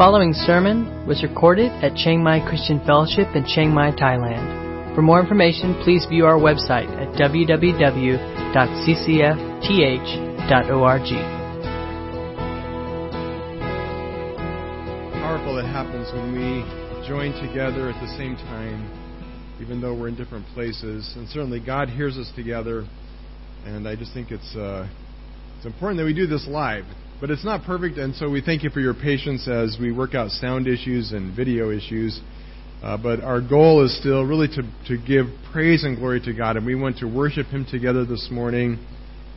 following sermon was recorded at Chiang Mai Christian Fellowship in Chiang Mai, Thailand. For more information, please view our website at www.ccfth.org. Powerful that happens when we join together at the same time, even though we're in different places. And certainly God hears us together, and I just think it's uh, it's important that we do this live. But it's not perfect, and so we thank you for your patience as we work out sound issues and video issues. Uh, but our goal is still really to, to give praise and glory to God, and we want to worship Him together this morning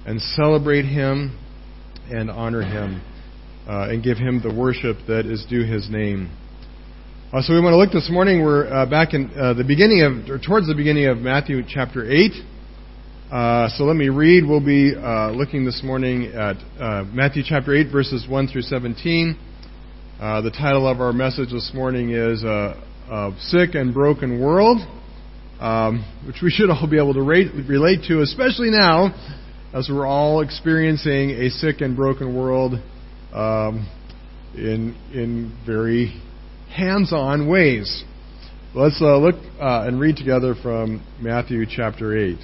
and celebrate Him and honor Him uh, and give Him the worship that is due His name. Uh, so we want to look this morning. We're uh, back in uh, the beginning of, or towards the beginning of Matthew chapter eight. Uh, so let me read. We'll be uh, looking this morning at uh, Matthew chapter 8, verses 1 through 17. Uh, the title of our message this morning is uh, A Sick and Broken World, um, which we should all be able to rate, relate to, especially now as we're all experiencing a sick and broken world um, in, in very hands on ways. Let's look and read together from Matthew chapter 8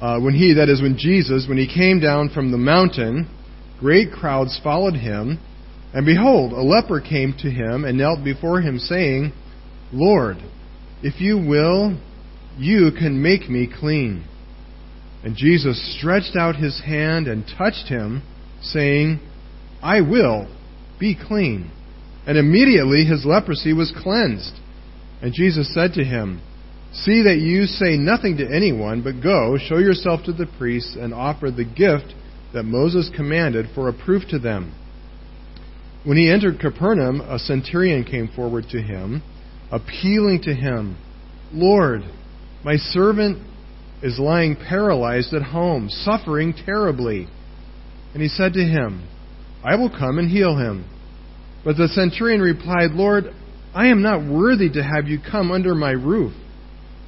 uh, when he, that is, when Jesus, when he came down from the mountain, great crowds followed him. And behold, a leper came to him and knelt before him, saying, Lord, if you will, you can make me clean. And Jesus stretched out his hand and touched him, saying, I will, be clean. And immediately his leprosy was cleansed. And Jesus said to him, See that you say nothing to anyone, but go, show yourself to the priests, and offer the gift that Moses commanded for a proof to them. When he entered Capernaum, a centurion came forward to him, appealing to him, Lord, my servant is lying paralyzed at home, suffering terribly. And he said to him, I will come and heal him. But the centurion replied, Lord, I am not worthy to have you come under my roof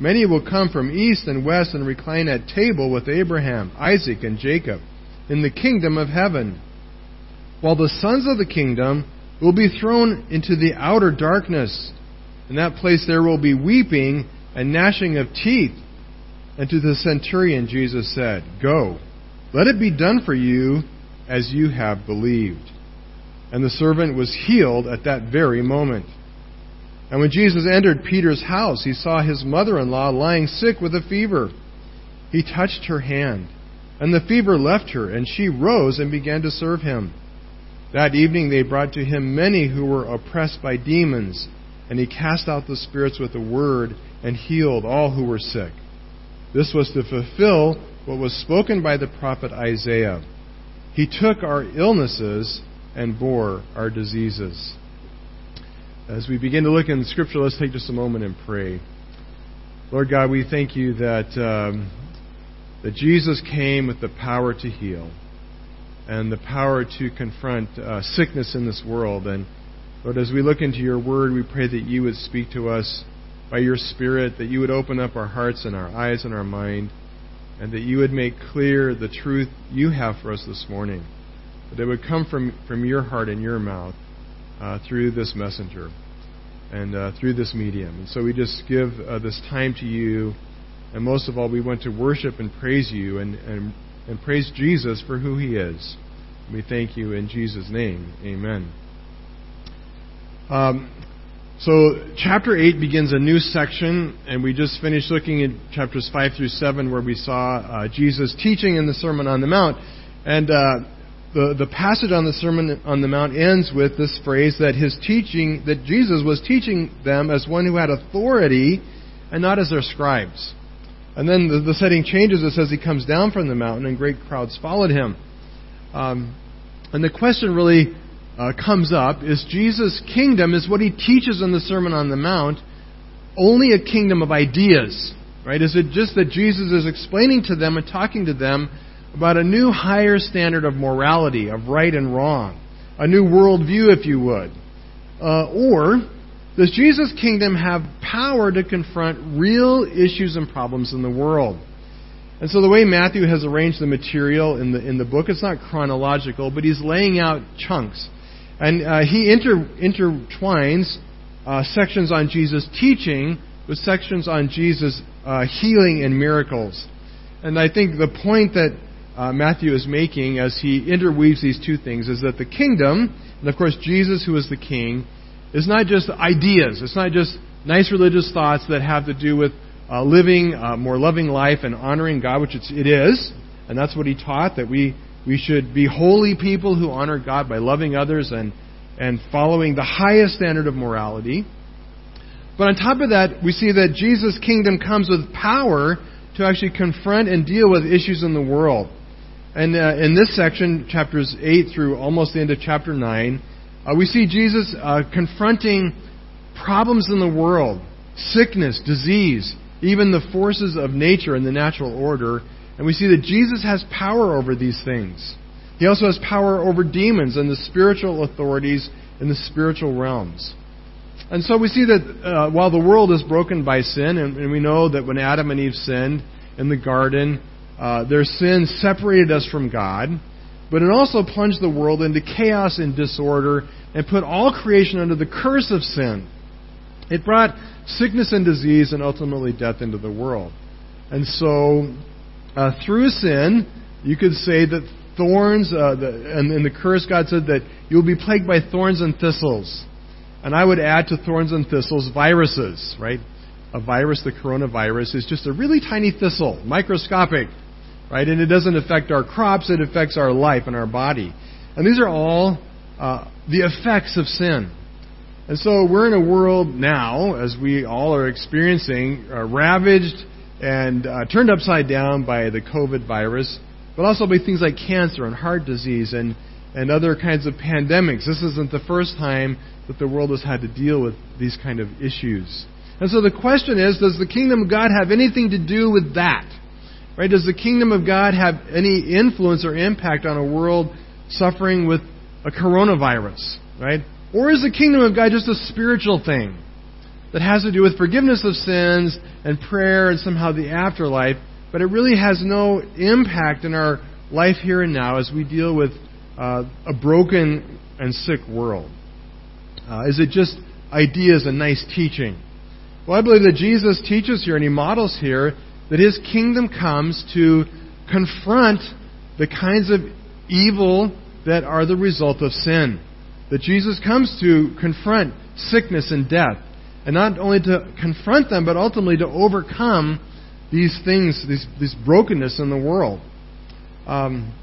Many will come from east and west and recline at table with Abraham, Isaac, and Jacob in the kingdom of heaven. While the sons of the kingdom will be thrown into the outer darkness. In that place there will be weeping and gnashing of teeth. And to the centurion Jesus said, Go, let it be done for you as you have believed. And the servant was healed at that very moment. And when Jesus entered Peter's house, he saw his mother in law lying sick with a fever. He touched her hand, and the fever left her, and she rose and began to serve him. That evening they brought to him many who were oppressed by demons, and he cast out the spirits with a word and healed all who were sick. This was to fulfill what was spoken by the prophet Isaiah. He took our illnesses and bore our diseases. As we begin to look in Scripture, let's take just a moment and pray. Lord God, we thank you that um, that Jesus came with the power to heal and the power to confront uh, sickness in this world. And Lord, as we look into your Word, we pray that you would speak to us by your Spirit, that you would open up our hearts and our eyes and our mind, and that you would make clear the truth you have for us this morning. That it would come from, from your heart and your mouth uh, through this messenger and uh, through this medium. And so we just give uh, this time to you. And most of all, we want to worship and praise you and, and, and praise Jesus for who he is. We thank you in Jesus' name. Amen. Um, so, chapter 8 begins a new section, and we just finished looking at chapters 5 through 7, where we saw uh, Jesus teaching in the Sermon on the Mount. And uh, the, the passage on the Sermon on the Mount ends with this phrase that his teaching, that Jesus was teaching them as one who had authority and not as their scribes. And then the, the setting changes. It says he comes down from the mountain and great crowds followed him. Um, and the question really uh, comes up is Jesus' kingdom is what he teaches in the Sermon on the Mount, only a kingdom of ideas. Right? Is it just that Jesus is explaining to them and talking to them about a new higher standard of morality, of right and wrong, a new worldview, if you would? Uh, or does Jesus' kingdom have power to confront real issues and problems in the world? And so the way Matthew has arranged the material in the in the book, it's not chronological, but he's laying out chunks, and uh, he inter, intertwines uh, sections on Jesus' teaching with sections on Jesus' uh, healing and miracles. And I think the point that uh, Matthew is making as he interweaves these two things is that the kingdom, and of course Jesus, who is the king, is not just ideas. It's not just nice religious thoughts that have to do with uh, living a more loving life and honoring God, which it's, it is, and that's what he taught that we we should be holy people who honor God by loving others and and following the highest standard of morality. But on top of that, we see that Jesus' kingdom comes with power to actually confront and deal with issues in the world. And uh, in this section, chapters 8 through almost the end of chapter 9, uh, we see Jesus uh, confronting problems in the world sickness, disease, even the forces of nature and the natural order. And we see that Jesus has power over these things. He also has power over demons and the spiritual authorities in the spiritual realms. And so we see that uh, while the world is broken by sin, and, and, we know that when Adam and Eve sinned in the garden, uh, their sin separated us from God, but it also plunged the world into chaos and disorder and put all creation under the curse of sin. It brought sickness and disease and ultimately death into the world. And so, uh, through sin, you could say that thorns, uh, the, and in the curse, God said that you'll be plagued by thorns and thistles. And I would add to thorns and thistles viruses, right? A virus, the coronavirus, is just a really tiny thistle, microscopic, right? And it doesn't affect our crops, it affects our life and our body. And these are all uh, the effects of sin. And so we're in a world now, as we all are experiencing, uh, ravaged and uh, turned upside down by the COVID virus, but also by things like cancer and heart disease and, and other kinds of pandemics. This isn't the first time that the world has had to deal with these kind of issues. And so the question is, does the kingdom of God have anything to do with that? Right? Does the kingdom of God have any influence or impact on a world suffering with a coronavirus? Right? Or is the kingdom of God just a spiritual thing that has to do with forgiveness of sins and prayer and somehow the afterlife, but it really has no impact in our life here and now as we deal with uh, a broken and sick world? Uh, is it just ideas and nice teaching? Well, I believe that Jesus teaches here and he models here that his kingdom comes to confront the kinds of evil that are the result of sin. That Jesus comes to confront sickness and death. And not only to confront them, but ultimately to overcome these things, these, this brokenness in the world. Um,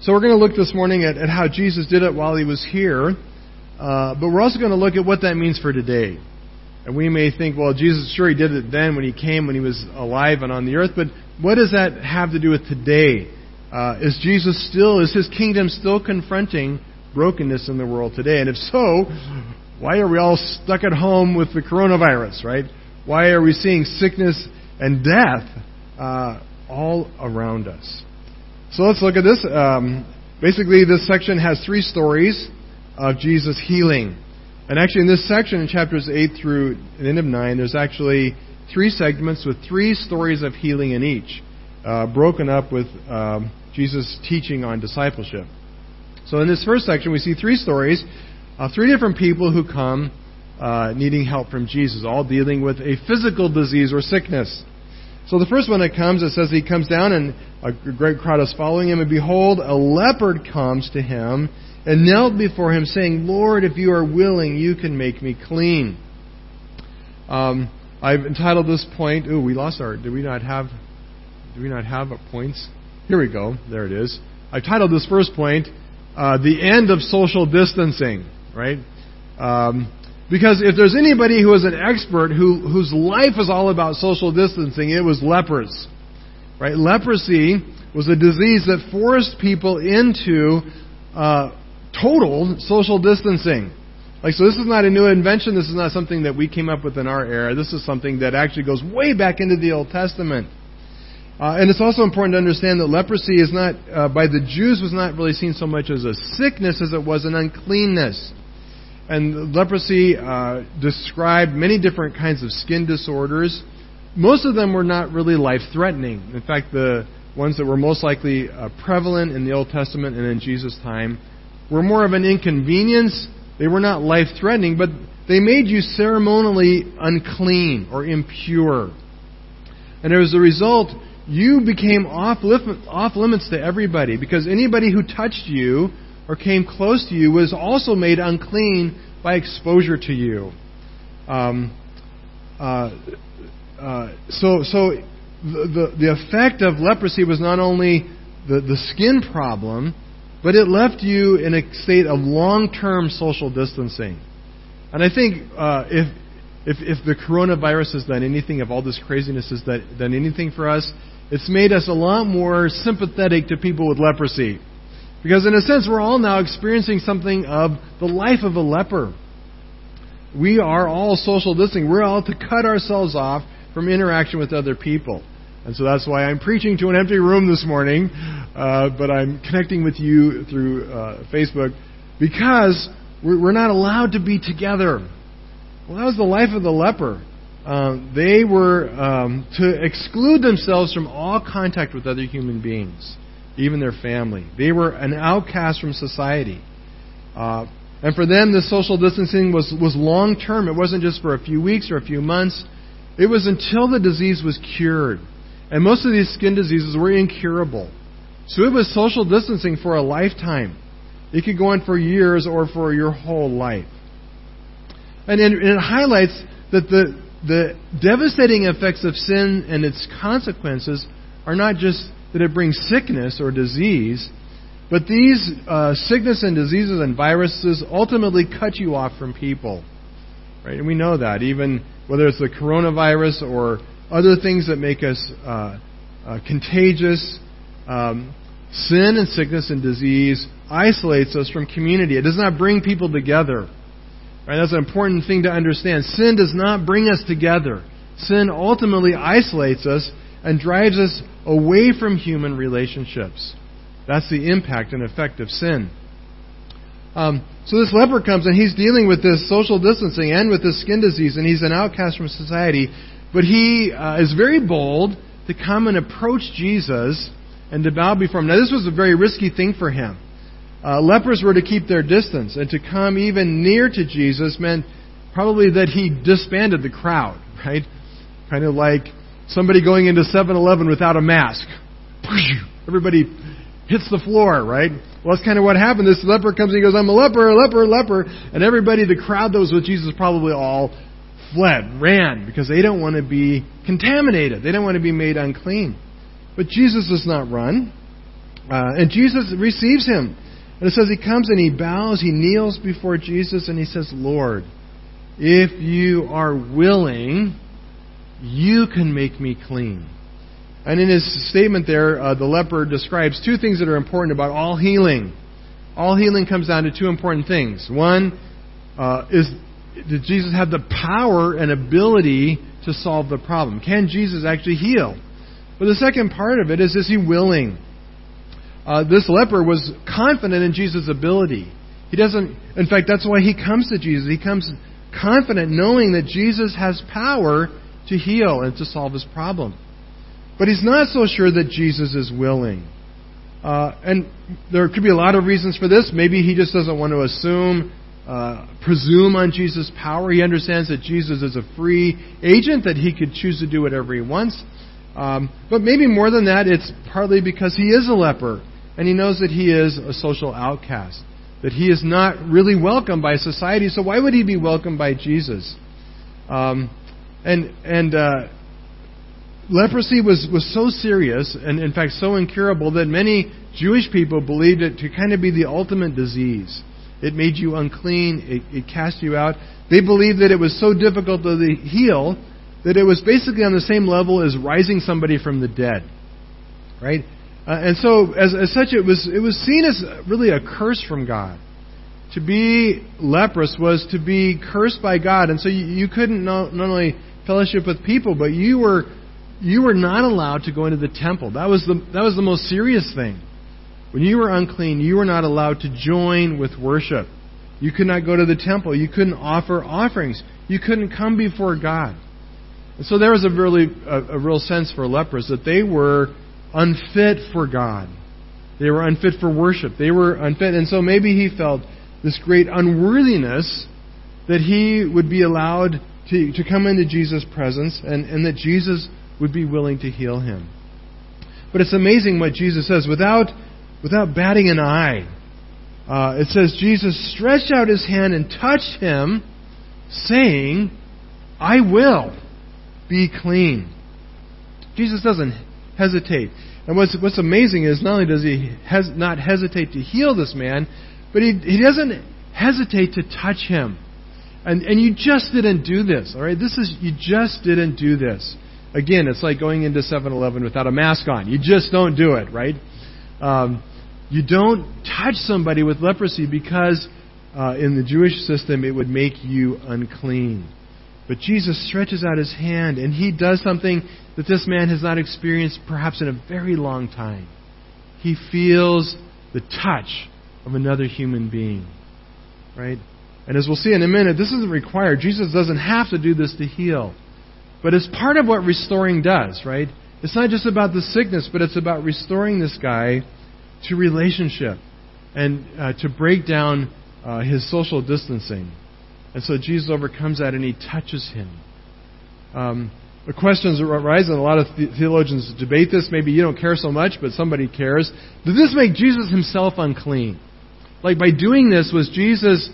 so we're going to look this morning at, at, how Jesus did it while he was here. Uh, but we're also going to look at what that means for today. And we may think, well, Jesus, sure, he did it then when he came, when he was alive and on the earth, but what does that have to do with today? Uh, is Jesus still, is his kingdom still confronting brokenness in the world today? And if so, why are we all stuck at home with the coronavirus, right? Why are we seeing sickness and death uh, all around us? So let's look at this. Um, basically, this section has three stories of Jesus healing. And actually, in this section, in chapters 8 through the end of 9, there's actually three segments with three stories of healing in each, uh, broken up with um, Jesus' teaching on discipleship. So, in this first section, we see three stories of three different people who come uh, needing help from Jesus, all dealing with a physical disease or sickness. So, the first one that comes, it says he comes down, and a great crowd is following him, and behold, a leper comes to him and knelt before him, saying, Lord, if you are willing, you can make me clean. Um, I've entitled this point. Ooh, we lost our. Do we not have? Do we not have points? Here we go. There it is. I've titled this first point, uh, "The End of Social Distancing." Right? Um, because if there's anybody who is an expert who whose life is all about social distancing, it was lepers. Right? Leprosy was a disease that forced people into uh, total social distancing. Like, so this is not a new invention. This is not something that we came up with in our era. This is something that actually goes way back into the Old Testament. Uh, and it's also important to understand that leprosy is not, uh, by the Jews, was not really seen so much as a sickness as it was an uncleanness. And leprosy uh, described many different kinds of skin disorders. Most of them were not really life threatening. In fact, the ones that were most likely uh, prevalent in the Old Testament and in Jesus' time were more of an inconvenience. They were not life threatening, but they made you ceremonially unclean or impure. And as a result, you became off, limits to everybody because anybody who touched you or came close to you was also made unclean by exposure to you. Um, uh, uh, so, so the, the effect of leprosy was not only the, the skin problem, but it left you in a state of long term social distancing. And I think uh, if, if, if the coronavirus has done anything, if all this craziness has done anything for us, it's made us a lot more sympathetic to people with leprosy. Because, in a sense, we're all now experiencing something of the life of a leper. We are all social distancing. We're all to cut ourselves off from interaction with other people. And so that's why I'm preaching to an empty room this morning, uh, but I'm connecting with you through uh, Facebook because we're not allowed to be together. Well, that was the life of the leper. Um, they were um, to exclude themselves from all contact with other human beings, even their family. They were an outcast from society. Uh, and for them, this social distancing was, was long term. It wasn't just for a few weeks or a few months. It was until the disease was cured. And most of these skin diseases were incurable. So it was social distancing for a lifetime. It could go on for years or for your whole life. And it highlights that the, the devastating effects of sin and its consequences are not just that it brings sickness or disease, but these uh, sickness and diseases and viruses ultimately cut you off from people. Right? And we know that, even whether it's the coronavirus or other things that make us uh, uh, contagious, um, sin and sickness and disease isolates us from community. It does not bring people together. Right? That's an important thing to understand. Sin does not bring us together. Sin ultimately isolates us and drives us away from human relationships. That's the impact and effect of sin. Um, so this leper comes and he's dealing with this social distancing and with this skin disease, and he's an outcast from society. But he uh, is very bold to come and approach Jesus and to bow before him. Now, this was a very risky thing for him. Uh, lepers were to keep their distance, and to come even near to Jesus meant probably that he disbanded the crowd, right? Kind of like somebody going into 7 Eleven without a mask. Everybody hits the floor, right? Well, that's kind of what happened. This leper comes and he goes, I'm a leper, a leper, a leper. And everybody, the crowd that was with Jesus, probably all fled, ran, because they don't want to be contaminated. They don't want to be made unclean. But Jesus does not run. Uh, and Jesus receives him. And it says he comes and he bows, he kneels before Jesus, and he says, Lord, if you are willing, you can make me clean. And in his statement there, uh, the leper describes two things that are important about all healing. All healing comes down to two important things. One uh, is did Jesus have the power and ability to solve the problem? Can Jesus actually heal? But the second part of it is is he willing? uh, this leper was confident in Jesus' ability. He doesn't, in fact, that's why he comes to Jesus. He comes confident knowing that Jesus has power to heal and to solve his problem. But he's not so sure that Jesus is willing. Uh, and there could be a lot of reasons for this. Maybe he just doesn't want to assume, uh, presume on Jesus' power. He understands that Jesus is a free agent, that he could choose to do whatever he wants. Um, but maybe more than that, it's partly because he is a leper and he knows that he is a social outcast, that he is not really welcomed by society. So why would he be welcomed by Jesus? Um, and and uh, leprosy was was so serious, and in fact so incurable that many Jewish people believed it to kind of be the ultimate disease. It made you unclean. It, it cast you out. They believed that it was so difficult to heal that it was basically on the same level as rising somebody from the dead. Right? Uh, and so, as, as such, it was, it was seen as really a curse from God. to be leprous was to be cursed by God, and so you, you couldn't not, not only fellowship with people, but you were you were not allowed to go into the temple. That was the that was the most serious thing. When you were unclean, you were not allowed to join with worship. You could not go to the temple. You couldn't offer offerings. You couldn't come before God. And so there was a really a, a real sense for lepers that they were unfit for God. They were unfit for worship. They were unfit, and so maybe he felt this great unworthiness that he would be allowed to, to come into Jesus' presence and, and that Jesus would be willing to heal him. But it's amazing what Jesus says without, without batting an eye. Uh, it says Jesus stretched out his hand and touched him, saying, I will be clean. Jesus doesn't hesitate. And what's, what's amazing is not only does he hes- not hesitate to heal this man, but he, he doesn't hesitate to touch him. And, and you just didn't do this, all right? This is, you just didn't do this. Again, it's like going into 7 Eleven without a mask on. You just don't do it, right? Um, you don't touch somebody with leprosy because uh, in the Jewish system it would make you unclean. But Jesus stretches out his hand and he does something that this man has not experienced perhaps in a very long time. He feels the touch of another human being. Right? And as we'll see in a minute, this isn't required. Jesus doesn't have to do this to heal. But it's part of what restoring does, right? It's not just about the sickness, but it's about restoring this guy to relationship and uh, to break down uh, his social distancing. And so Jesus overcomes that and he touches him. Um, the questions arise, and a lot of theologians debate this. Maybe you don't care so much, but somebody cares. Did this make Jesus himself unclean? Like by doing this, was Jesus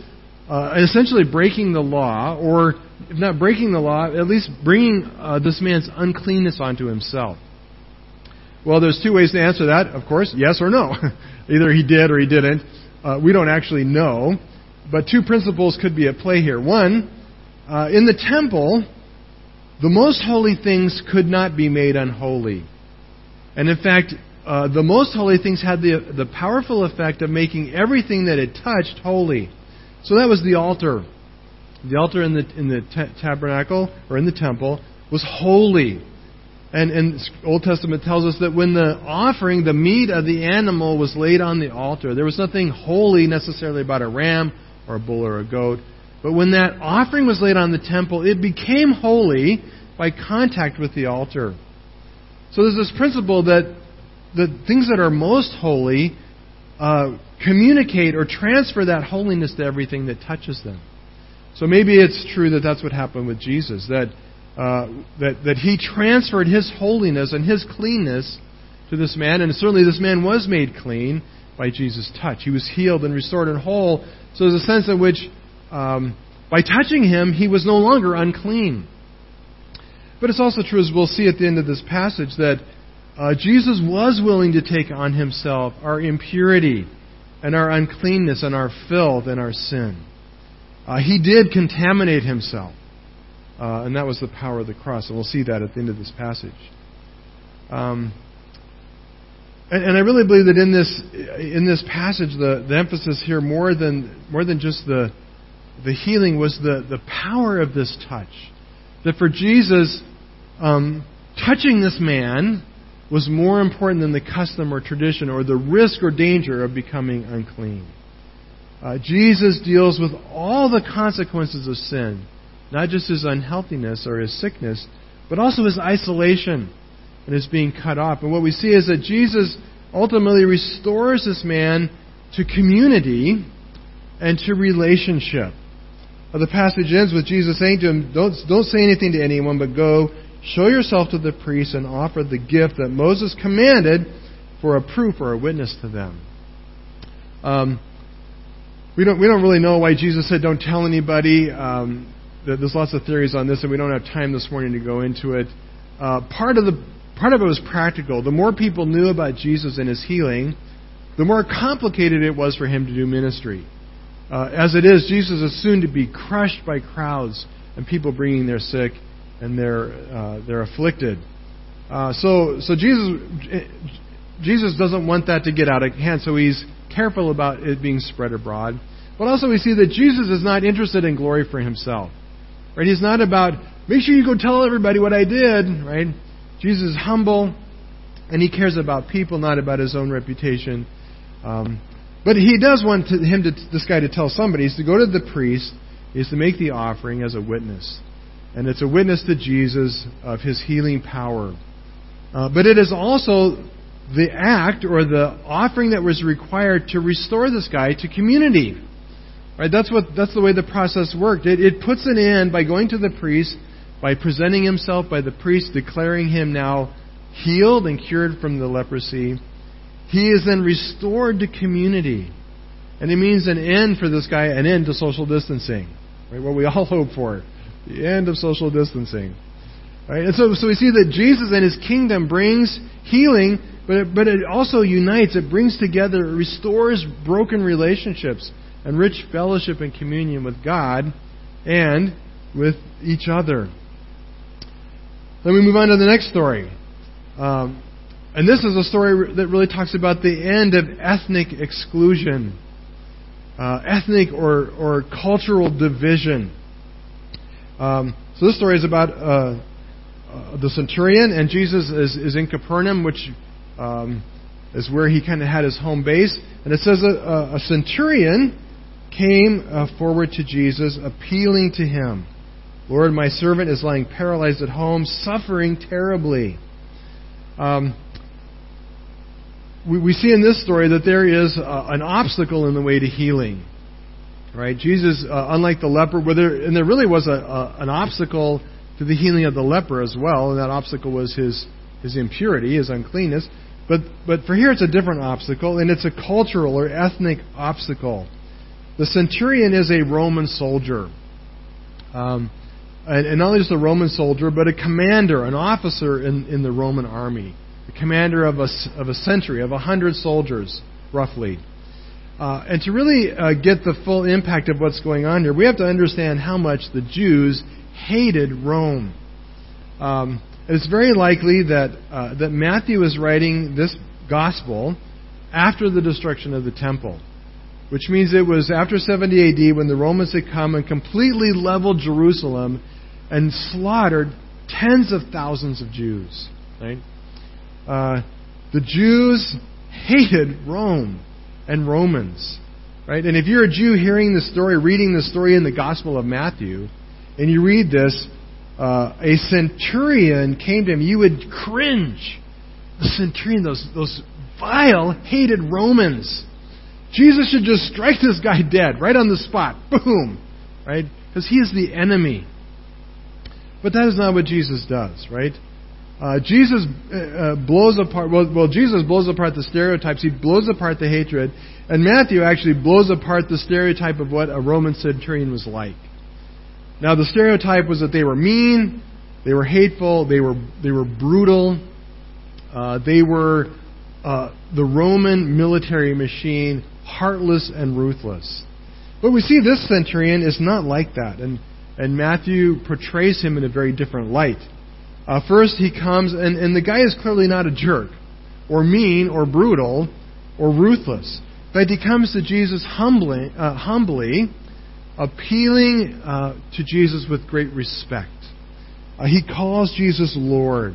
uh, essentially breaking the law, or if not breaking the law, at least bringing uh, this man's uncleanness onto himself? Well, there's two ways to answer that, of course yes or no. Either he did or he didn't. Uh, we don't actually know. But two principles could be at play here. One, uh, in the temple, the most holy things could not be made unholy. And in fact, uh, the most holy things had the, the powerful effect of making everything that it touched holy. So that was the altar. The altar in the, in the t- tabernacle, or in the temple, was holy. And, and Old Testament tells us that when the offering, the meat of the animal was laid on the altar, there was nothing holy necessarily about a ram or a bull or a goat. But when that offering was laid on the temple, it became holy by contact with the altar. So there's this principle that the things that are most holy uh, communicate or transfer that holiness to everything that touches them. So maybe it's true that that's what happened with Jesus, that, uh, that, that he transferred his holiness and his cleanness to this man, and certainly this man was made clean by Jesus' touch. He was healed and restored and whole. So there's a sense in which um, by touching him, he was no longer unclean. But it's also true, as we'll see at the end of this passage, that uh, Jesus was willing to take on himself our impurity and our uncleanness and our filth and our sin. Uh, he did contaminate himself. Uh, and that was the power of the cross. And we'll see that at the end of this passage. Um, and, and, I really believe that in this in this passage, the, the emphasis here more than more than just the the healing was the, the power of this touch. That for Jesus, um, touching this man was more important than the custom or tradition or the risk or danger of becoming unclean. Uh, Jesus deals with all the consequences of sin, not just his unhealthiness or his sickness, but also his isolation and his being cut off. And what we see is that Jesus ultimately restores this man to community and to relationship. The passage ends with Jesus saying to him, don't, don't say anything to anyone, but go, show yourself to the priests, and offer the gift that Moses commanded for a proof or a witness to them. Um, we don't we don't really know why Jesus said don't tell anybody. Um, there's lots of theories on this, and we don't have time this morning to go into it. Uh, part of the part of it was practical. The more people knew about Jesus and his healing, the more complicated it was for him to do ministry. Uh, as it is, Jesus is soon to be crushed by crowds and people bringing their sick and their uh, their afflicted. Uh, so so Jesus Jesus doesn't want that to get out of hand, so he's careful about it being spread abroad. But also we see that Jesus is not interested in glory for himself. Right? He's not about, make sure you go tell everybody what I did, right? Jesus is humble, and he cares about people, not about his own reputation. Um, but he does want to, him to, this guy to tell somebody. He's to go to the priest, is to make the offering as a witness. And it's a witness to Jesus of his healing power. Uh, but it is also the act or the offering that was required to restore this guy to community. Right? That's what that's the way the process worked. It, it puts an end by going to the priest, by presenting himself, by the priest declaring him now healed and cured from the leprosy. He is then restored to community. And it means an end for this guy, an end to social distancing. Right? What we all hope for. The end of social distancing. Right? And so, so we see that Jesus and his kingdom brings healing, but it, but it also unites, it brings together, it restores broken relationships and rich fellowship and communion with God and with each other. Then we move on to the next story. Um, and this is a story that really talks about the end of ethnic exclusion, uh, ethnic or, or cultural division. Um, so this story is about uh, uh, the centurion, and Jesus is, is in Capernaum, which um, is where he kind of had his home base. And it says a, a centurion came uh, forward to Jesus, appealing to him. Lord, my servant is lying paralyzed at home, suffering terribly. Um, we, we, see in this story that there is uh, an obstacle in the way to healing. Right? Jesus, uh, unlike the leper, where there, and there really was a, a, an obstacle to the healing of the leper as well, and that obstacle was his, his impurity, his uncleanness. But, but for here it's a different obstacle, and it's a cultural or ethnic obstacle. The centurion is a Roman soldier. Um, and, and, not only just a Roman soldier, but a commander, an officer in, in the Roman army. A commander of a, of a century, of a hundred soldiers, roughly. Uh, and to really uh, get the full impact of what's going on here, we have to understand how much the Jews hated Rome. Um, it's very likely that, uh, that Matthew is writing this gospel after the destruction of the temple which means it was after 70 AD when the Romans had come and completely leveled Jerusalem and slaughtered tens of thousands of Jews. Right? Uh, the Jews hated Rome and Romans. Right? And if you're a Jew hearing the story, reading the story in the Gospel of Matthew, and you read this, uh, a centurion came to him, you would cringe. The centurion, those, those vile, hated Romans. Jesus should just strike this guy dead right on the spot. Boom. Right? Because he is the enemy. But that is not what Jesus does, right? Uh, Jesus uh, uh, blows apart, well, well, Jesus blows apart the stereotypes. He blows apart the hatred. And Matthew actually blows apart the stereotype of what a Roman centurion was like. Now, the stereotype was that they were mean, they were hateful, they were, they were brutal, uh, they were uh, the Roman military machine heartless and ruthless. But we see this centurion is not like that, and, and Matthew portrays him in a very different light. Uh, first, he comes, and, and the guy is clearly not a jerk, or mean, or brutal, or ruthless. But he comes to Jesus humbly, uh, humbly appealing uh, to Jesus with great respect. Uh, he calls Jesus Lord.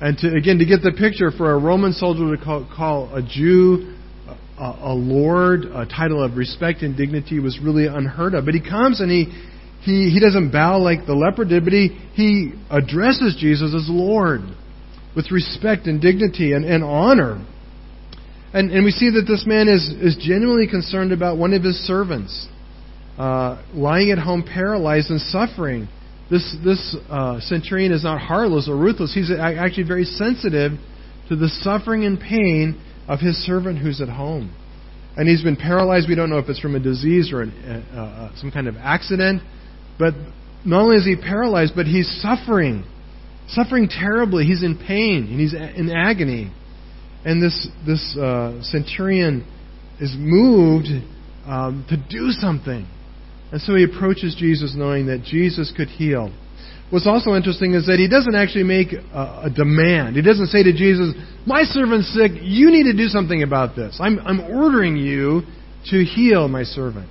And to, again, to get the picture, for a Roman soldier to call, call a Jew a, lord, a title of respect and dignity was really unheard of. But he comes and he, he, he doesn't bow like the leper did, but he, he addresses Jesus as Lord with respect and dignity and, and honor. And, and we see that this man is, is genuinely concerned about one of his servants uh, lying at home paralyzed and suffering. This, this uh, centurion is not heartless or ruthless. He's actually very sensitive to the suffering and pain of his servant who's at home. And he's been paralyzed. We don't know if it's from a disease or an, uh, uh, some kind of accident. But not only is he paralyzed, but he's suffering. Suffering terribly. He's in pain and he's in agony. And this, this uh, centurion is moved um, to do something. And so he approaches Jesus knowing that Jesus could heal. What's also interesting is that he doesn't actually make a, a, demand. He doesn't say to Jesus, My servant's sick. You need to do something about this. I'm, I'm ordering you to heal my servant.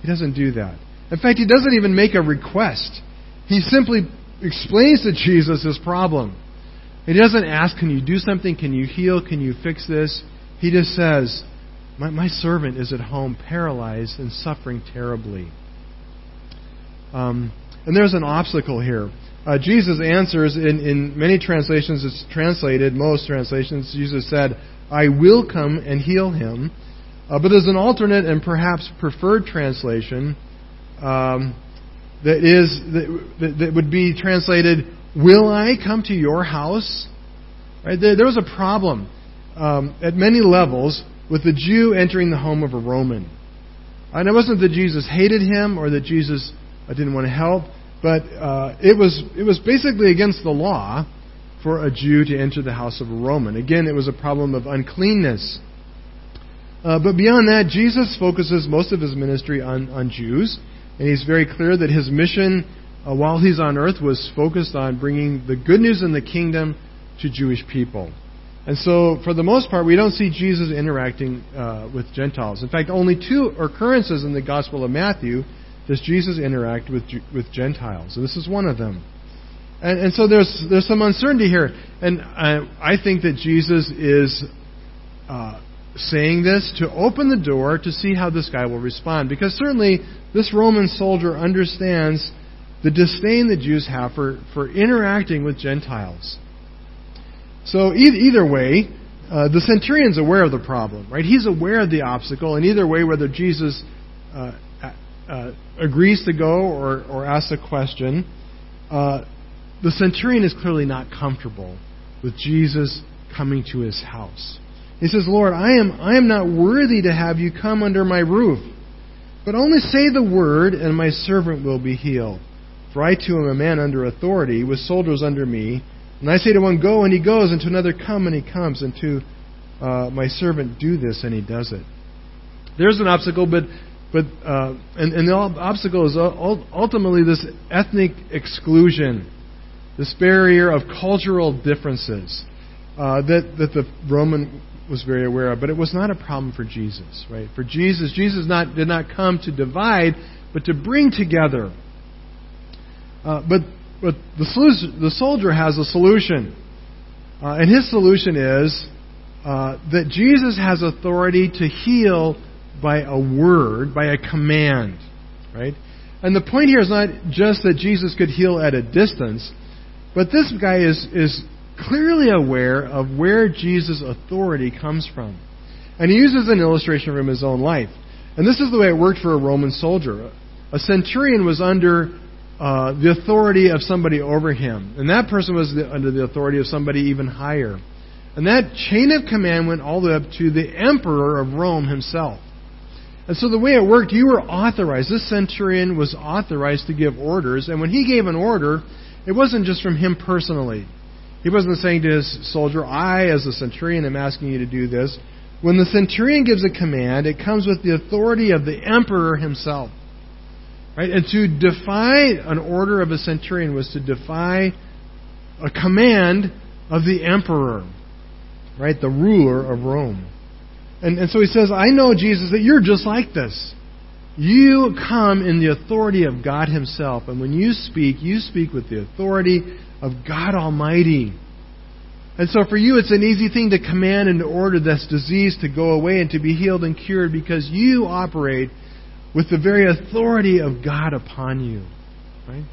He doesn't do that. In fact, he doesn't even make a request. He simply explains to Jesus his problem. He doesn't ask, Can you do something? Can you heal? Can you fix this? He just says, My, my servant is at home paralyzed and suffering terribly. Um, and there's an obstacle here. Uh, Jesus answers in, in many translations, it's translated, most translations, Jesus said, I will come and heal him. Uh, but there's an alternate and perhaps preferred translation um, that is that, that, would be translated, "Will I come to your house?" Right there, there was a problem um, at many levels with the Jew entering the home of a Roman. And it wasn't that Jesus hated him or that Jesus uh, didn't want to help, but uh, it was it was basically against the law for a Jew to enter the house of a Roman. Again, it was a problem of uncleanness. Uh, but beyond that, Jesus focuses most of his ministry on, on Jews, and he's very clear that his mission uh, while he's on earth was focused on bringing the good news in the kingdom to Jewish people. And so, for the most part, we don't see Jesus interacting uh, with Gentiles. In fact, only two occurrences in the Gospel of Matthew does Jesus interact with, with Gentiles. This is one of them. And, and so there's, there's some uncertainty here. And I, I think that Jesus is uh, saying this to open the door to see how this guy will respond. Because certainly this Roman soldier understands the disdain that Jews have for, for interacting with Gentiles. So either way, uh, the centurion's aware of the problem, right? He's aware of the obstacle, and either way, whether Jesus uh, uh, agrees to go or, or asks a question, uh, the centurion is clearly not comfortable with Jesus coming to his house. He says, Lord, I am, I am not worthy to have you come under my roof, but only say the word, and my servant will be healed. For I too am a man under authority, with soldiers under me. And I say to one, Go, and he goes, and to another, Come, and he comes, and to uh, my servant, Do this, and he does it. There's an obstacle, but but uh, and, and the obstacle is ultimately this ethnic exclusion, this barrier of cultural differences uh, that that the Roman was very aware of. But it was not a problem for Jesus, right? For Jesus, Jesus not did not come to divide, but to bring together. Uh, but but the, the soldier has a solution, uh, and his solution is uh, that Jesus has authority to heal by a word, by a command, right? And the point here is not just that Jesus could heal at a distance, but this guy is, is clearly aware of where Jesus' authority comes from. And he uses an illustration from his own life. And this is the way it worked for a Roman soldier. A centurion was under uh, the authority of somebody over him, and that person was the, under the authority of somebody even higher. And that chain of command went all the way up to the emperor of Rome himself. And so the way it worked, you were authorized. This centurion was authorized to give orders, and when he gave an order, it wasn't just from him personally. He wasn't saying to his soldier, I, as a centurion, am asking you to do this. When the centurion gives a command, it comes with the authority of the emperor himself. Right? And to defy an order of a centurion was to defy a command of the emperor, right? The ruler of Rome. And, and so he says, I know, Jesus, that you're just like this. You come in the authority of God Himself. And when you speak, you speak with the authority of God Almighty. And so for you, it's an easy thing to command and to order this disease to go away and to be healed and cured because you operate with the very authority of God upon you. Right?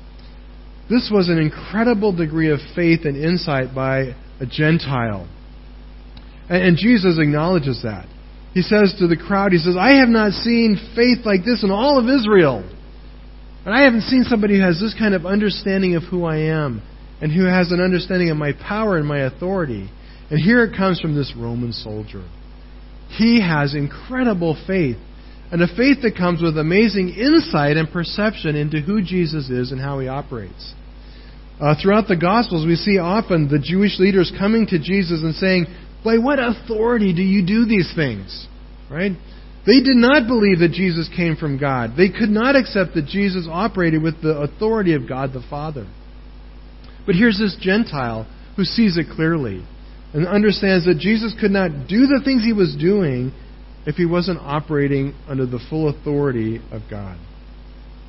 This was an incredible degree of faith and insight by a Gentile. And Jesus acknowledges that he says to the crowd, he says, I have not seen faith like this in all of Israel. And I haven't seen somebody who has this kind of understanding of who I am and who has an understanding of my power and my authority. And here it comes from this Roman soldier. He has incredible faith, and a faith that comes with amazing insight and perception into who Jesus is and how he operates. Uh, throughout the Gospels, we see often the Jewish leaders coming to Jesus and saying, by what authority do you do these things? Right? They did not believe that Jesus came from God. They could not accept that Jesus operated with the authority of God the Father. But here's this Gentile who sees it clearly and understands that Jesus could not do the things he was doing if he wasn't operating under the full authority of God.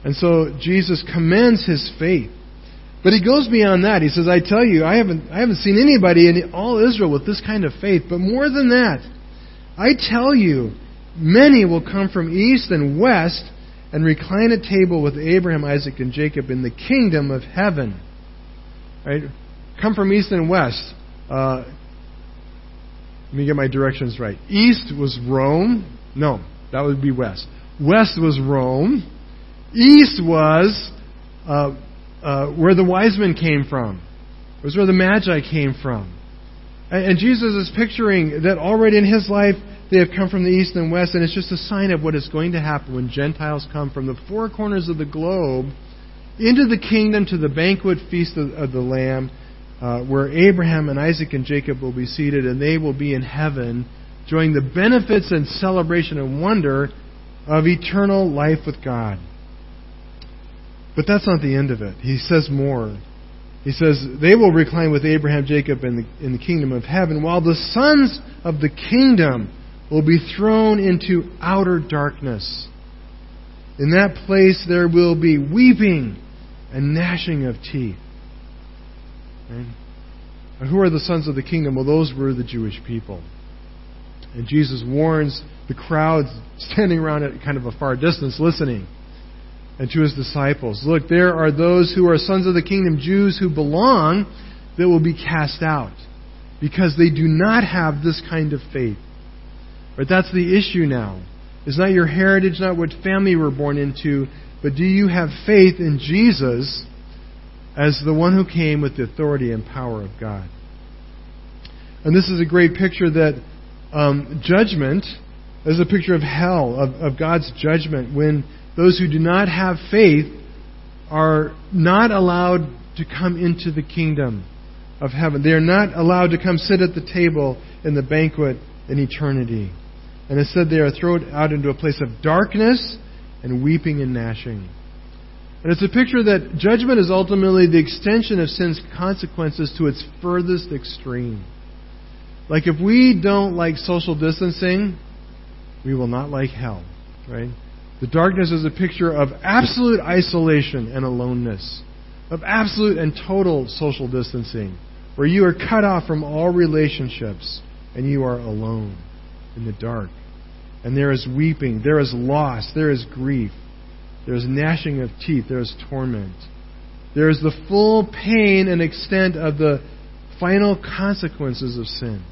And so Jesus commends his faith. But he goes beyond that. He says, I tell you, I haven't, I haven't seen anybody in all Israel with this kind of faith. But more than that, I tell you, many will come from east and west and recline at table with Abraham, Isaac, and Jacob in the kingdom of heaven. Right? Come from east and west. Uh, let me get my directions right. East was Rome. No, that would be west. West was Rome. East was uh, uh, where the wise men came from. It was where the Magi came from. And, and Jesus is picturing that already in his life they have come from the east and west, and it's just a sign of what is going to happen when Gentiles come from the four corners of the globe into the kingdom to the banquet feast of, of the Lamb uh, where Abraham and Isaac and Jacob will be seated, and they will be in heaven, enjoying the benefits and celebration and wonder of eternal life with God. But that's not the end of it. He says more. He says, They will recline with Abraham, Jacob, in the, in the kingdom of heaven, while the sons of the kingdom will be thrown into outer darkness. In that place there will be weeping and gnashing of teeth. Right? And who are the sons of the kingdom? Well, those were the Jewish people. And Jesus warns the crowds standing around at kind of a far distance listening. And to his disciples, look, there are those who are sons of the kingdom, Jews who belong, that will be cast out because they do not have this kind of faith. But that's the issue now. It's not your heritage, not what family you were born into, but do you have faith in Jesus as the one who came with the authority and power of God. And this is a great picture that um, judgment is a picture of hell, of, of God's judgment, when those who do not have faith are not allowed to come into the kingdom of heaven. They are not allowed to come sit at the table in the banquet in eternity. And said they are thrown out into a place of darkness and weeping and gnashing. And it's a picture that judgment is ultimately the extension of sin's consequences to its furthest extreme. Like if we don't like social distancing, we will not like hell, right? The darkness is a picture of absolute isolation and aloneness, of absolute and total social distancing, where you are cut off from all relationships and you are alone in the dark. And there is weeping, there is loss, there is grief. There's gnashing of teeth. There's torment. There's the full pain and extent of the final consequences of sin.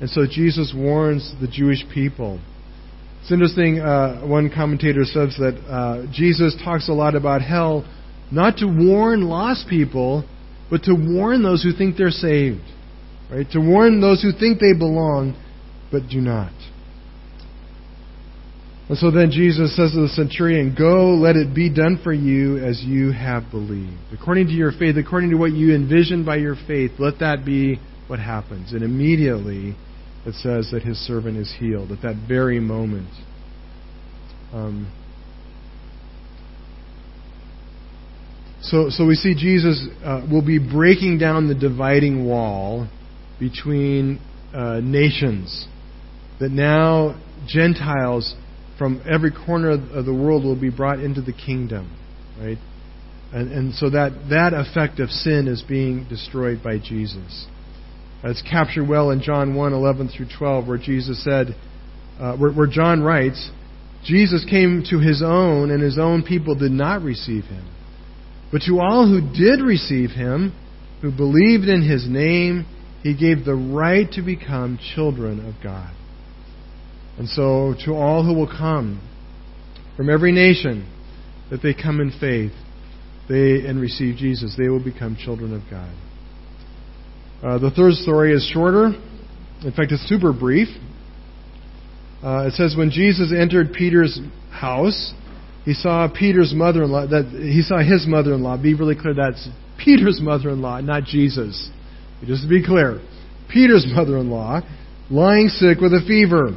And so Jesus warns the Jewish people. It's interesting, uh, one commentator says that uh, Jesus talks a lot about hell not to warn lost people, but to warn those who think they're saved. Right? To warn those who think they belong, but do not. And so then Jesus says to the centurion, Go, let it be done for you as you have believed. According to your faith, according to what you envision by your faith, let that be what happens. And immediately it says that his servant is healed at that very moment. Um, so, so we see Jesus uh, will be breaking down the dividing wall between uh, nations. That now Gentiles from every corner of the world will be brought into the kingdom, right? And, and so that, that effect of sin is being destroyed by Jesus. It's captured well in John 1 11 through 12, where Jesus said, uh, where, where John writes, Jesus came to his own, and his own people did not receive him. But to all who did receive him, who believed in his name, he gave the right to become children of God. And so, to all who will come from every nation, that they come in faith, they and receive Jesus, they will become children of God. Uh, the third story is shorter. In fact, it's super brief. Uh, it says when Jesus entered Peter's house, he saw Peter's mother-in-law. That he saw his mother-in-law. Be really clear. That's Peter's mother-in-law, not Jesus. Just to be clear, Peter's mother-in-law lying sick with a fever.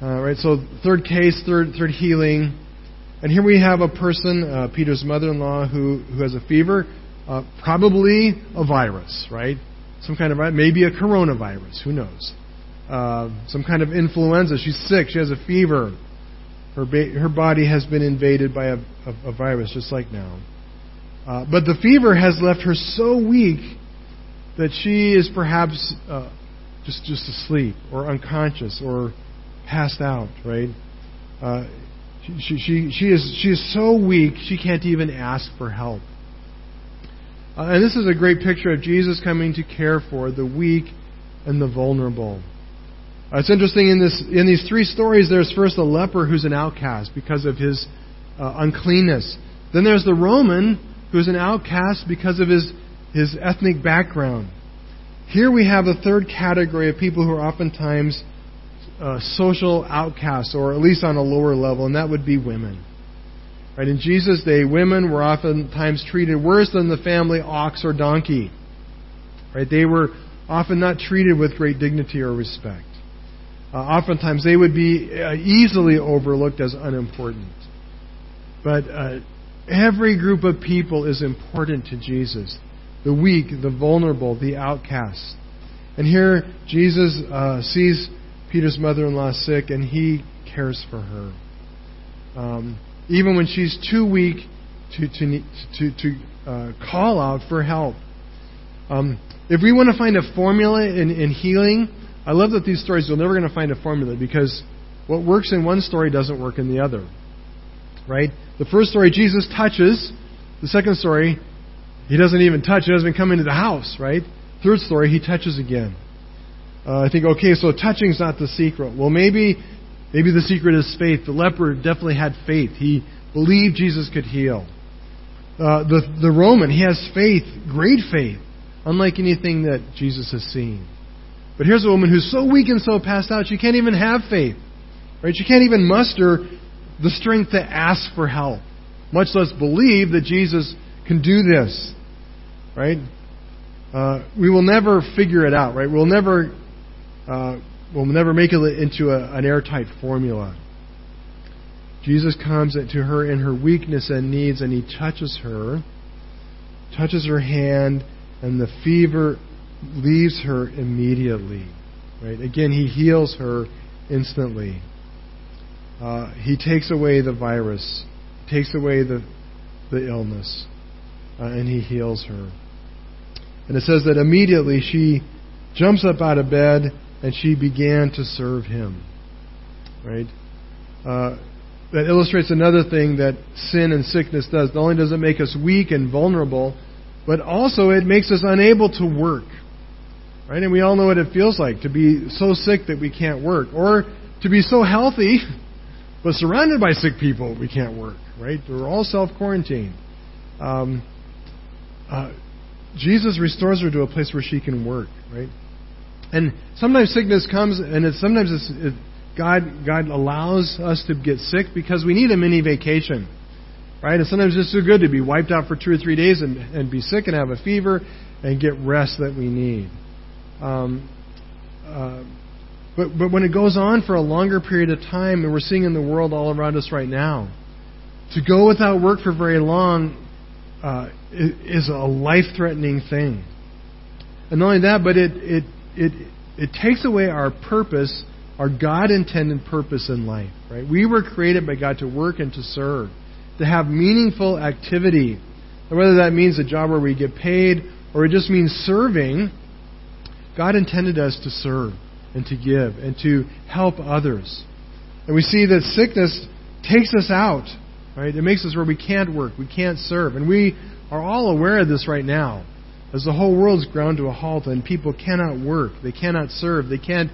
Uh, right, so third case, third third healing, and here we have a person, uh, Peter's mother-in-law, who who has a fever, uh, probably a virus, right? Some kind of maybe a coronavirus, who knows? uh, some kind of influenza. She's sick. She has a fever. Her, ba- her body has been invaded by a, a, a virus, just like now. Uh, but the fever has left her so weak that she is perhaps uh, just just asleep or unconscious or passed out. Right? Uh, she, she, she is she is so weak she can't even ask for help. Uh, and this is a great picture of Jesus coming to care for the weak and the vulnerable. Uh, it's interesting in this in these three stories. There's first a leper who's an outcast because of his uh, uncleanness. Then there's the Roman who's an outcast because of his his ethnic background. Here we have a third category of people who are oftentimes uh, social outcasts, or at least on a lower level, and that would be women. Right in Jesus' day, women were oftentimes treated worse than the family ox or donkey. Right, they were often not treated with great dignity or respect. Uh, oftentimes they would be uh, easily overlooked as unimportant. But uh, every group of people is important to Jesus the weak, the vulnerable, the outcast. And here Jesus uh, sees Peter's mother in law sick and he cares for her. Um, even when she's too weak to, to, to, to uh, call out for help. Um, if we want to find a formula in, in healing, I love that these stories, you're never going to find a formula because what works in one story doesn't work in the other. Right? The first story, Jesus touches. The second story, he doesn't even touch. He doesn't even come into the house, right? Third story, he touches again. Uh, I think, okay, so touching's not the secret. Well, maybe, maybe the secret is faith. The leper definitely had faith. He believed Jesus could heal. Uh, the, the Roman, he has faith, great faith, unlike anything that Jesus has seen. But here's a woman who's so weak and so passed out, she can't even have faith. Right? She can't even muster the strength to ask for help, much less believe that Jesus can do this. Right? Uh, we will never figure it out, right? We'll never, uh, we'll never make it into a, an airtight formula. Jesus comes to her in her weakness and needs, and he touches her, touches her hand, and the fever leaves her immediately. Right? Again, he heals her instantly. Uh, he takes away the virus, takes away the, the illness, uh, and he heals her. And it says that immediately she jumps up out of bed and she began to serve him. Right? Uh, that illustrates another thing that sin and sickness does. Not only does it make us weak and vulnerable, but also it makes us unable to work. Right? And we all know what it feels like to be so sick that we can't work, or to be so healthy but surrounded by sick people we can't work. Right? We're all self quarantined. Um, uh, Jesus restores her to a place where she can work. Right? And sometimes sickness comes, and it's, sometimes it's, it, God God allows us to get sick because we need a mini vacation. Right? And sometimes it's so good to be wiped out for two or three days and, and be sick and have a fever and get rest that we need. Um, uh, but, but when it goes on for a longer period of time, and we're seeing in the world all around us right now, to go without work for very long uh, is a life threatening thing. And not only that, but it, it, it, it takes away our purpose, our God intended purpose in life. Right? We were created by God to work and to serve, to have meaningful activity. And whether that means a job where we get paid or it just means serving, God intended us to serve and to give and to help others. And we see that sickness takes us out, right? It makes us where we can't work, we can't serve. And we are all aware of this right now. As the whole world's ground to a halt and people cannot work, they cannot serve, they can't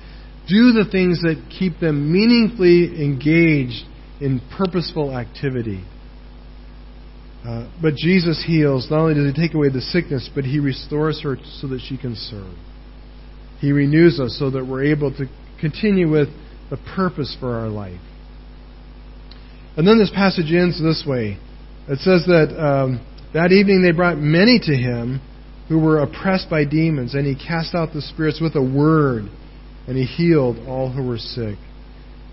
do the things that keep them meaningfully engaged in purposeful activity. Uh, but Jesus heals. Not only does he take away the sickness, but he restores her so that she can serve. He renews us so that we're able to continue with the purpose for our life. And then this passage ends this way. It says that um, that evening they brought many to him who were oppressed by demons, and he cast out the spirits with a word, and he healed all who were sick.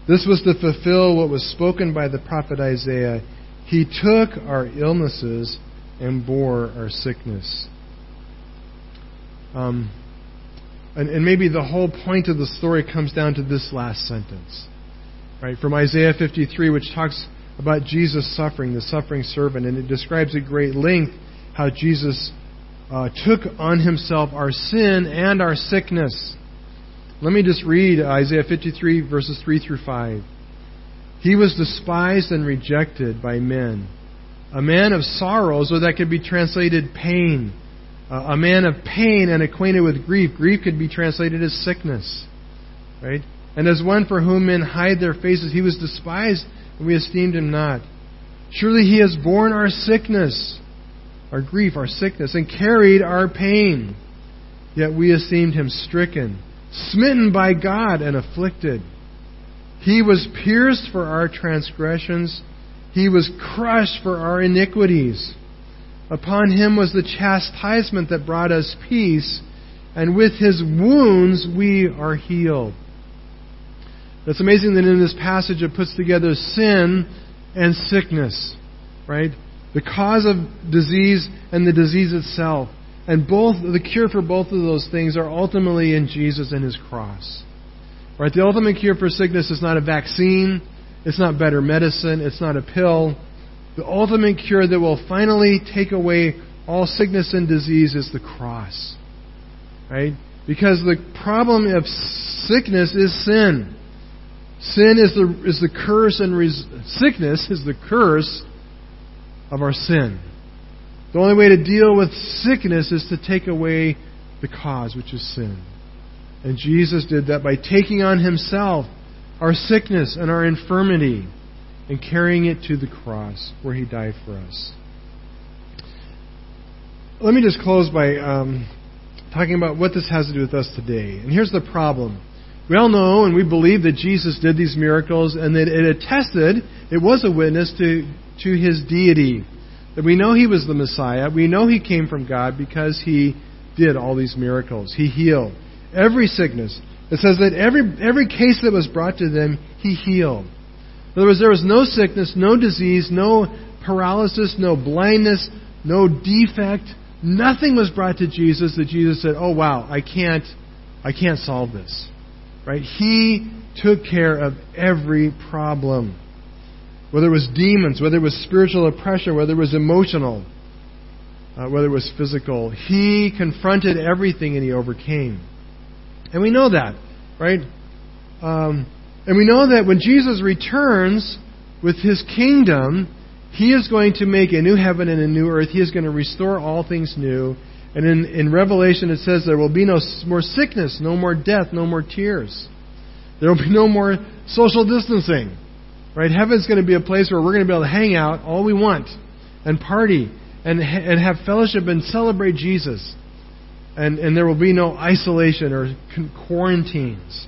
This was to fulfill what was spoken by the prophet Isaiah. He took our illnesses and bore our sickness. Um, And, and maybe the whole point of the story comes down to this last sentence. Right? From Isaiah 53, which talks about Jesus suffering, the suffering servant, and it describes at great length how Jesus uh, took on himself our sin and our sickness. Let me just read Isaiah 53, verses 3 through 5. He was despised and rejected by men, a man of sorrows, or that could be translated pain. Uh, a man of pain and acquainted with grief. Grief could be translated as sickness. Right? And as one for whom men hide their faces, he was despised, and we esteemed him not. Surely he has borne our sickness, our grief, our sickness, and carried our pain. Yet we esteemed him stricken, smitten by God, and afflicted. He was pierced for our transgressions, he was crushed for our iniquities. Upon him was the chastisement that brought us peace, and with his wounds we are healed. It's amazing that in this passage it puts together sin and sickness, right? The cause of disease and the disease itself. And both the cure for both of those things are ultimately in Jesus and his cross. Right? The ultimate cure for sickness is not a vaccine, it's not better medicine, it's not a pill. The ultimate cure that will finally take away all sickness and disease is the cross. Right? Because the problem of sickness is sin. Sin is the, is the curse, and res- sickness is the curse of our sin. The only way to deal with sickness is to take away the cause, which is sin. And Jesus did that by taking on himself our sickness and our infirmity and carrying it to the cross where he died for us. Let me just close by um, talking about what this has to do with us today. And here's the problem we all know and we believe that Jesus did these miracles and that it attested, it was a witness to, to his deity. That we know he was the Messiah. We know he came from God because he did all these miracles. He healed every sickness. It says that every, every case that was brought to them, he healed. In other words, there was no sickness, no disease, no paralysis, no blindness, no defect. Nothing was brought to Jesus that Jesus said, "Oh wow, I can't, I can't solve this." Right? He took care of every problem. Whether it was demons, whether it was spiritual oppression, whether it was emotional, uh, whether it was physical, he confronted everything and he overcame. And we know that, right? Um, and we know that when Jesus returns with his kingdom, he is going to make a new heaven and a new earth. He is going to restore all things new. And in, in Revelation, it says there will be no more sickness, no more death, no more tears. There will be no more social distancing. Right? Heaven's going to be a place where we're going to be able to hang out all we want and party and, and have fellowship and celebrate Jesus. And, and there will be no isolation or quarantines.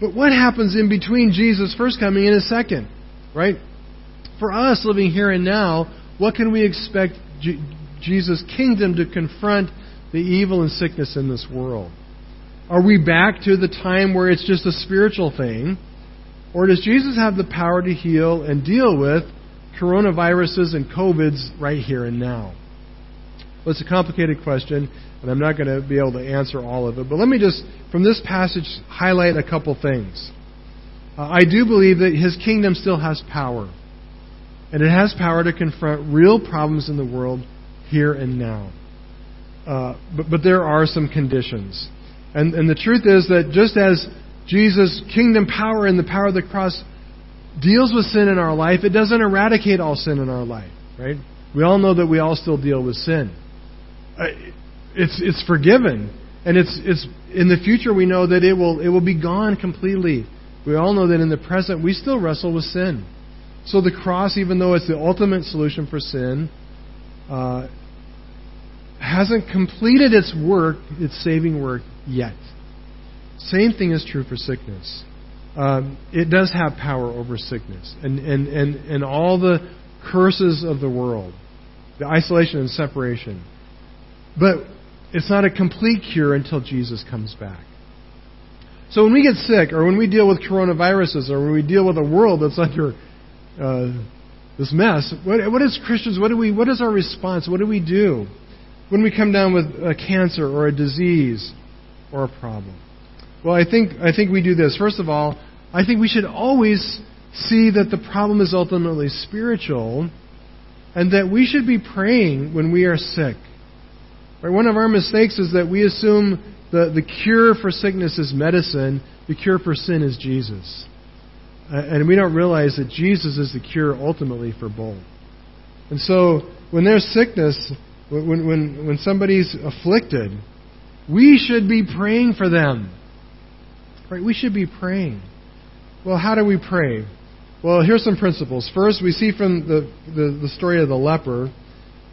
But what happens in between Jesus' first coming and his second? Right? For us living here and now, what can we expect Jesus' kingdom to confront the evil and sickness in this world? Are we back to the time where it's just a spiritual thing? Or does Jesus have the power to heal and deal with coronaviruses and COVIDs right here and now? Well, it's a complicated question, and I'm not going to be able to answer all of it. But let me just, from this passage, highlight a couple things. Uh, I do believe that his kingdom still has power. And it has power to confront real problems in the world here and now. Uh, but, but there are some conditions. And, and the truth is that just as Jesus' kingdom power and the power of the cross deals with sin in our life, it doesn't eradicate all sin in our life, right? We all know that we all still deal with sin. Uh, it's, it's forgiven. And it's, it's, in the future, we know that it will, it will be gone completely. We all know that in the present, we still wrestle with sin. So the cross, even though it's the ultimate solution for sin, uh, hasn't completed its work, its saving work, yet. Same thing is true for sickness. Um, it does have power over sickness and, and, and, and all the curses of the world, the isolation and separation. But it's not a complete cure until Jesus comes back. So when we get sick, or when we deal with coronaviruses, or when we deal with a world that's under uh, this mess, what, what is Christians? What do we? What is our response? What do we do when we come down with a cancer or a disease? or a problem? Well, I think, I think we do this. First of all, I think we should always see that the problem is ultimately spiritual and that we should be praying when we are sick. Right? One of our mistakes is that we assume the, the cure for sickness is medicine, the cure for sin is Jesus. And we don't realize that Jesus is the cure ultimately for both. And so, when there's sickness, when, when, when somebody's afflicted, we should be praying for them. Right? We should be praying. Well, how do we pray? Well, here's some principles. First, we see from the, the, the story of the leper.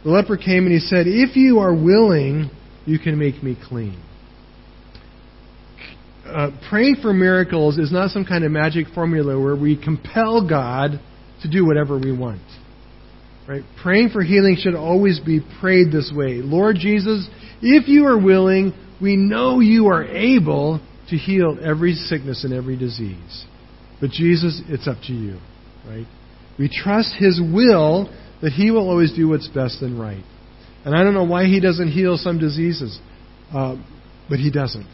The leper came and he said, If you are willing, you can make me clean. Uh, praying for miracles is not some kind of magic formula where we compel God to do whatever we want. Right? Praying for healing should always be prayed this way. Lord Jesus, if you are willing, we know you are able to heal every sickness and every disease. But Jesus, it's up to you, right? We trust His will that He will always do what's best and right. And I don't know why He doesn't heal some diseases, uh, but He doesn't.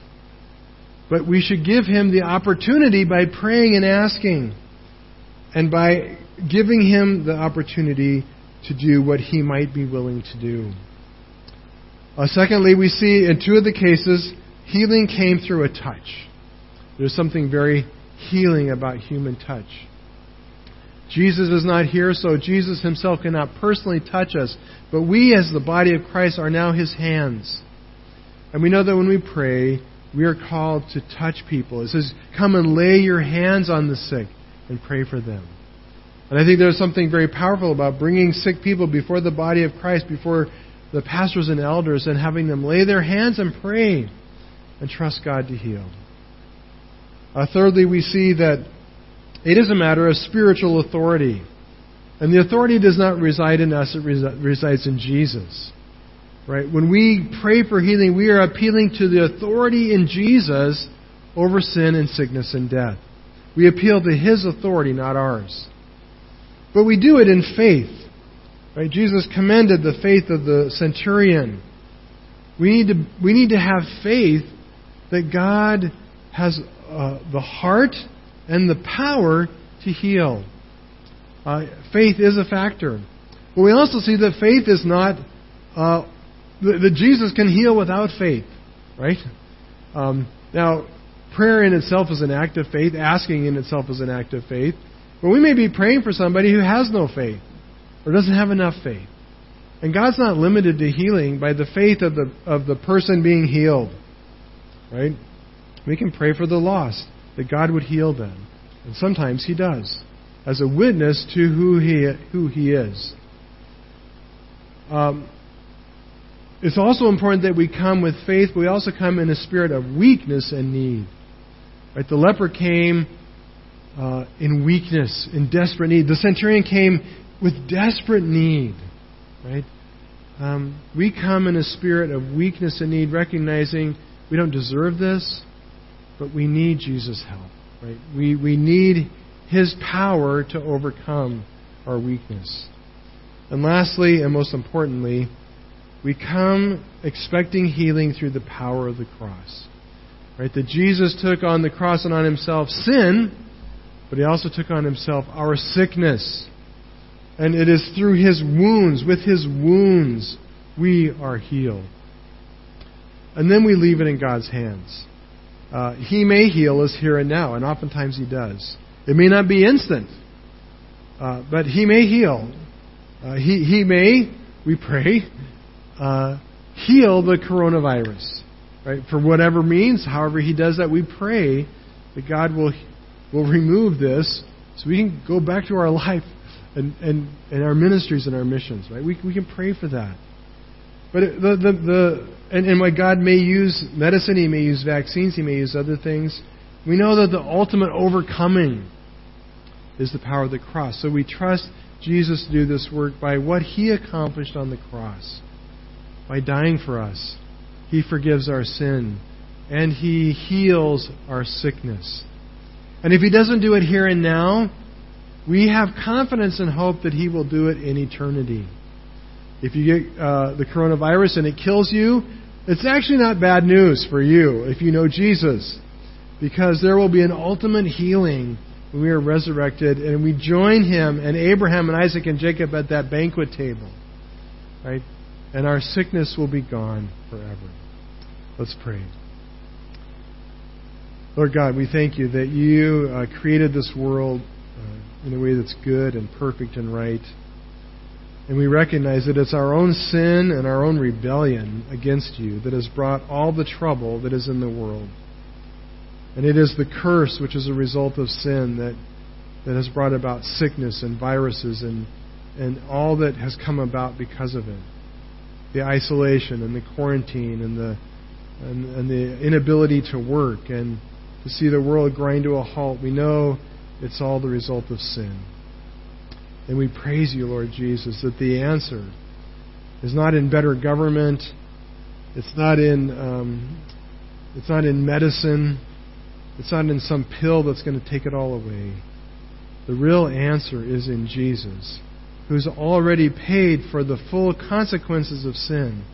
But we should give Him the opportunity by praying and asking, and by giving Him the opportunity to do what He might be willing to do. Uh, secondly, we see in two of the cases, healing came through a touch. There's something very healing about human touch. Jesus is not here, so Jesus himself cannot personally touch us. But we, as the body of Christ, are now his hands. And we know that when we pray, we are called to touch people. It says, Come and lay your hands on the sick and pray for them. And I think there's something very powerful about bringing sick people before the body of Christ, before the pastors and elders, and having them lay their hands and pray and trust God to heal. Uh, thirdly, we see that it is a matter of spiritual authority. And the authority does not reside in us, it resides in Jesus. Right? When we pray for healing, we are appealing to the authority in Jesus over sin and sickness and death. We appeal to His authority, not ours. But we do it in faith. Right? Jesus commended the faith of the centurion. We need to, we need to have faith that God has uh, the heart and the power to heal. Uh, faith is a factor. But we also see that faith is not, uh, that Jesus can heal without faith, right? Um, now, prayer in itself is an act of faith, asking in itself is an act of faith. But we may be praying for somebody who has no faith or doesn't have enough faith. And God's not limited to healing by the faith of the, of the person being healed, right? We can pray for the lost, that God would heal them. And sometimes He does, as a witness to who He, who he is. Um, it's also important that we come with faith, but we also come in a spirit of weakness and need. Right? The leper came uh, in weakness, in desperate need. The centurion came with desperate need. Right? Um, we come in a spirit of weakness and need, recognizing we don't deserve this. But we need Jesus' help, right? We, we need His power to overcome our weakness. And lastly, and most importantly, we come expecting healing through the power of the cross. Right? That Jesus took on the cross and on himself sin, but he also took on himself our sickness. And it is through his wounds, with his wounds, we are healed. And then we leave it in God's hands. Uh, he may heal us here and now, and oftentimes He does. It may not be instant, uh, but He may heal. Uh, he, he may, we pray, uh, heal the coronavirus. Right? For whatever means, however He does that, we pray that God will, will remove this so we can go back to our life and, and, and our ministries and our missions. Right? We, we can pray for that. But the, the, the, and, and what God may use medicine, He may use vaccines, He may use other things. We know that the ultimate overcoming is the power of the cross. So we trust Jesus to do this work by what He accomplished on the cross. By dying for us, He forgives our sin and He heals our sickness. And if He doesn't do it here and now, we have confidence and hope that He will do it in eternity. If you get uh, the coronavirus and it kills you, It's actually not bad news for you if you know Jesus, because there will be an ultimate healing when we are resurrected and we join him and Abraham and Isaac and Jacob at that banquet table. Right? And our sickness will be gone forever. Let's pray. Lord God, we thank you that you uh, created this world uh, in a way that's good and perfect and right. And we recognize that it's our own sin and our own rebellion against you that has brought all the trouble that is in the world. And it is the curse which is a result of sin that, that has brought about sickness and viruses and, and all that has come about because of it. The isolation and the quarantine and the, and, and the inability to work and to see the world grind to a halt. We know it's all the result of sin. And we praise you, Lord Jesus, that the answer is not in better government. It's not in um, it's not in medicine. It's not in some pill that's going to take it all away. The real answer is in Jesus, who's already paid for the full consequences of sin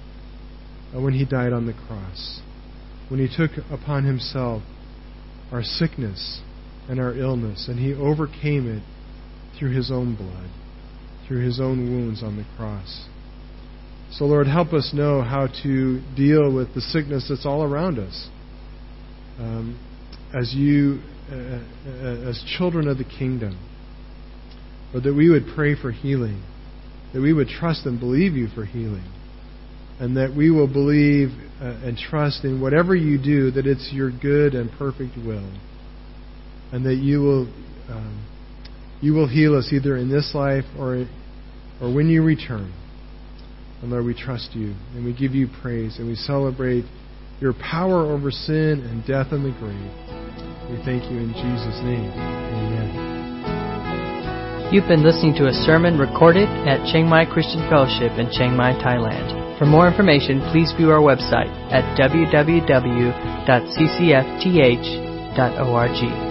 when he died on the cross. When he took upon himself our sickness and our illness, and he overcame it through his own blood, through his own wounds on the cross. So, Lord, help us know how to deal with the sickness that's all around us. Um, as you, uh, uh, as children of the kingdom, but that we would pray for healing, that we would trust and believe you for healing, and that we will believe uh, and trust in whatever you do that it's your good and perfect will, and that you will um, you will heal us either in this life or, or when you return. And Lord, we trust you and we give you praise and we celebrate your power over sin and death and the grave. We thank you in Jesus' name. Amen. You've been listening to a sermon recorded at Chiang Mai Christian Fellowship in Chiang Mai, Thailand. For more information, please view our website at www.ccfth.org.